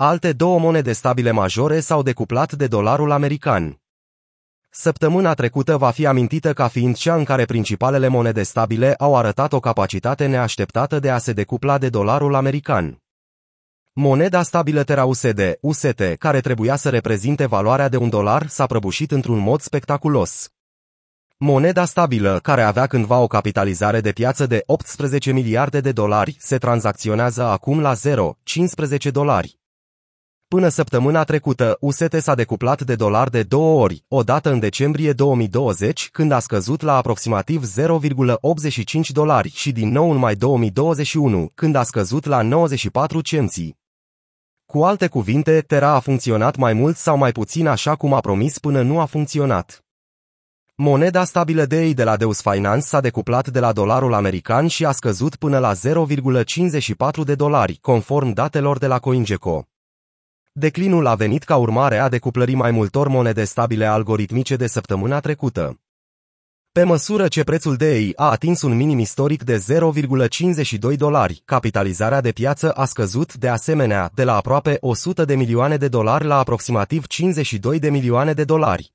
alte două monede stabile majore s-au decuplat de dolarul american. Săptămâna trecută va fi amintită ca fiind cea în care principalele monede stabile au arătat o capacitate neașteptată de a se decupla de dolarul american. Moneda stabilă Terra USD, UST, care trebuia să reprezinte valoarea de un dolar, s-a prăbușit într-un mod spectaculos. Moneda stabilă, care avea cândva o capitalizare de piață de 18 miliarde de dolari, se tranzacționează acum la 0,15 dolari. Până săptămâna trecută, UST s-a decuplat de dolar de două ori, o dată în decembrie 2020, când a scăzut la aproximativ 0,85 dolari și din nou în mai 2021, când a scăzut la 94 cenții. Cu alte cuvinte, Terra a funcționat mai mult sau mai puțin așa cum a promis până nu a funcționat. Moneda stabilă de ei de la Deus Finance s-a decuplat de la dolarul american și a scăzut până la 0,54 de dolari, conform datelor de la CoinGecko. Declinul a venit ca urmare a decuplării mai multor monede stabile algoritmice de săptămâna trecută. Pe măsură ce prețul de ei a atins un minim istoric de 0,52 dolari, capitalizarea de piață a scăzut de asemenea de la aproape 100 de milioane de dolari la aproximativ 52 de milioane de dolari.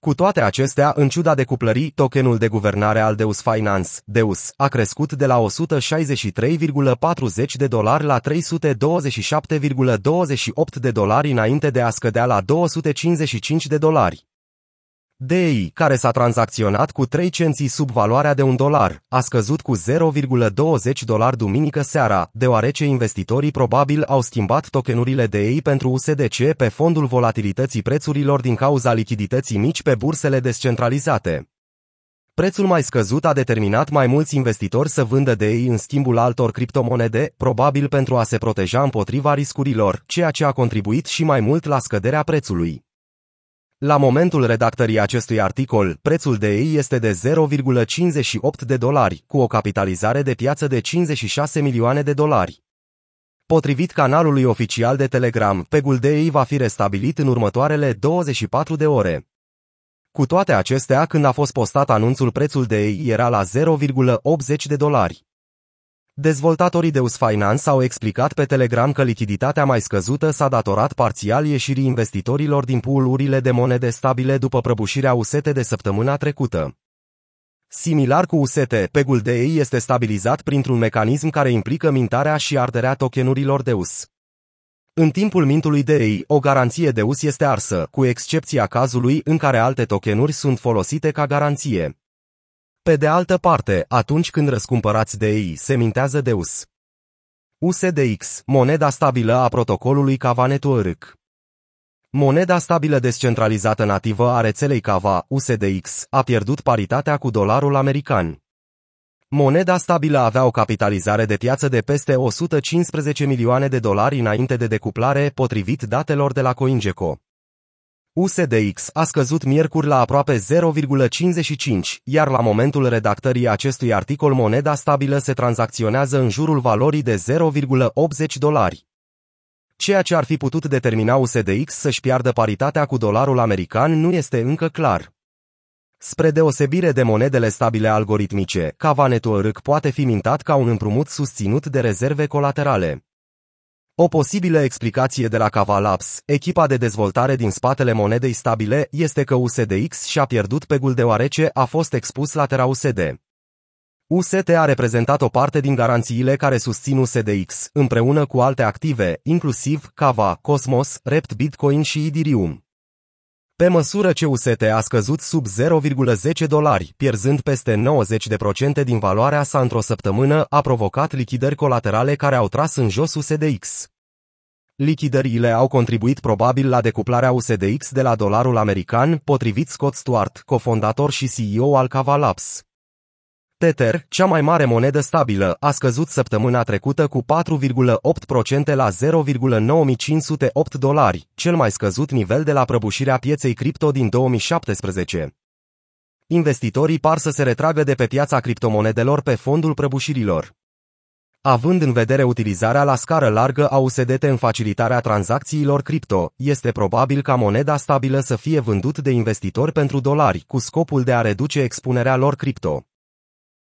Cu toate acestea, în ciuda decuplării, tokenul de guvernare al Deus Finance, Deus, a crescut de la 163,40 de dolari la 327,28 de dolari înainte de a scădea la 255 de dolari. DEI, care s-a tranzacționat cu 3 cenții sub valoarea de un dolar, a scăzut cu 0,20 dolari duminică seara, deoarece investitorii probabil au schimbat tokenurile DEI pentru USDC pe fondul volatilității prețurilor din cauza lichidității mici pe bursele descentralizate. Prețul mai scăzut a determinat mai mulți investitori să vândă DEI în schimbul altor criptomonede, probabil pentru a se proteja împotriva riscurilor, ceea ce a contribuit și mai mult la scăderea prețului. La momentul redactării acestui articol, prețul de ei este de 0,58 de dolari, cu o capitalizare de piață de 56 milioane de dolari. Potrivit canalului oficial de Telegram, pegul de ei va fi restabilit în următoarele 24 de ore. Cu toate acestea, când a fost postat anunțul, prețul de ei era la 0,80 de dolari. Dezvoltatorii Deus Finance au explicat pe Telegram că lichiditatea mai scăzută s-a datorat parțial ieșirii investitorilor din pool-urile de monede stabile după prăbușirea UST de săptămâna trecută. Similar cu UST, pegul de ei este stabilizat printr-un mecanism care implică mintarea și arderea tokenurilor Deus. În timpul mintului de ei, o garanție Deus este arsă, cu excepția cazului în care alte tokenuri sunt folosite ca garanție. Pe de altă parte, atunci când răscumpărați DEI, se mintează Deus. USDX, moneda stabilă a protocolului Kava Network. Moneda stabilă descentralizată nativă a rețelei Kava, USDX, a pierdut paritatea cu dolarul american. Moneda stabilă avea o capitalizare de piață de peste 115 milioane de dolari înainte de decuplare, potrivit datelor de la CoinGecko. USDX a scăzut miercuri la aproape 0,55, iar la momentul redactării acestui articol moneda stabilă se tranzacționează în jurul valorii de 0,80 dolari. Ceea ce ar fi putut determina USDX să-și piardă paritatea cu dolarul american nu este încă clar. Spre deosebire de monedele stabile algoritmice, Kava Network poate fi mintat ca un împrumut susținut de rezerve colaterale. O posibilă explicație de la Cavalabs, echipa de dezvoltare din spatele monedei stabile, este că USDX și-a pierdut pegul deoarece a fost expus la Terra USD. UST a reprezentat o parte din garanțiile care susțin USDX, împreună cu alte active, inclusiv Kava, Cosmos, Rept Bitcoin și Ethereum. Pe măsură ce UST a scăzut sub 0,10 dolari, pierzând peste 90% din valoarea sa într-o săptămână, a provocat lichidări colaterale care au tras în jos USDX. Lichidările au contribuit probabil la decuplarea USDX de la dolarul american, potrivit Scott Stuart, cofondator și CEO al Cavalabs. Tether, cea mai mare monedă stabilă, a scăzut săptămâna trecută cu 4,8% la 0,9508 dolari, cel mai scăzut nivel de la prăbușirea pieței cripto din 2017. Investitorii par să se retragă de pe piața criptomonedelor pe fondul prăbușirilor. Având în vedere utilizarea la scară largă a USDT în facilitarea tranzacțiilor cripto, este probabil ca moneda stabilă să fie vândut de investitori pentru dolari, cu scopul de a reduce expunerea lor cripto.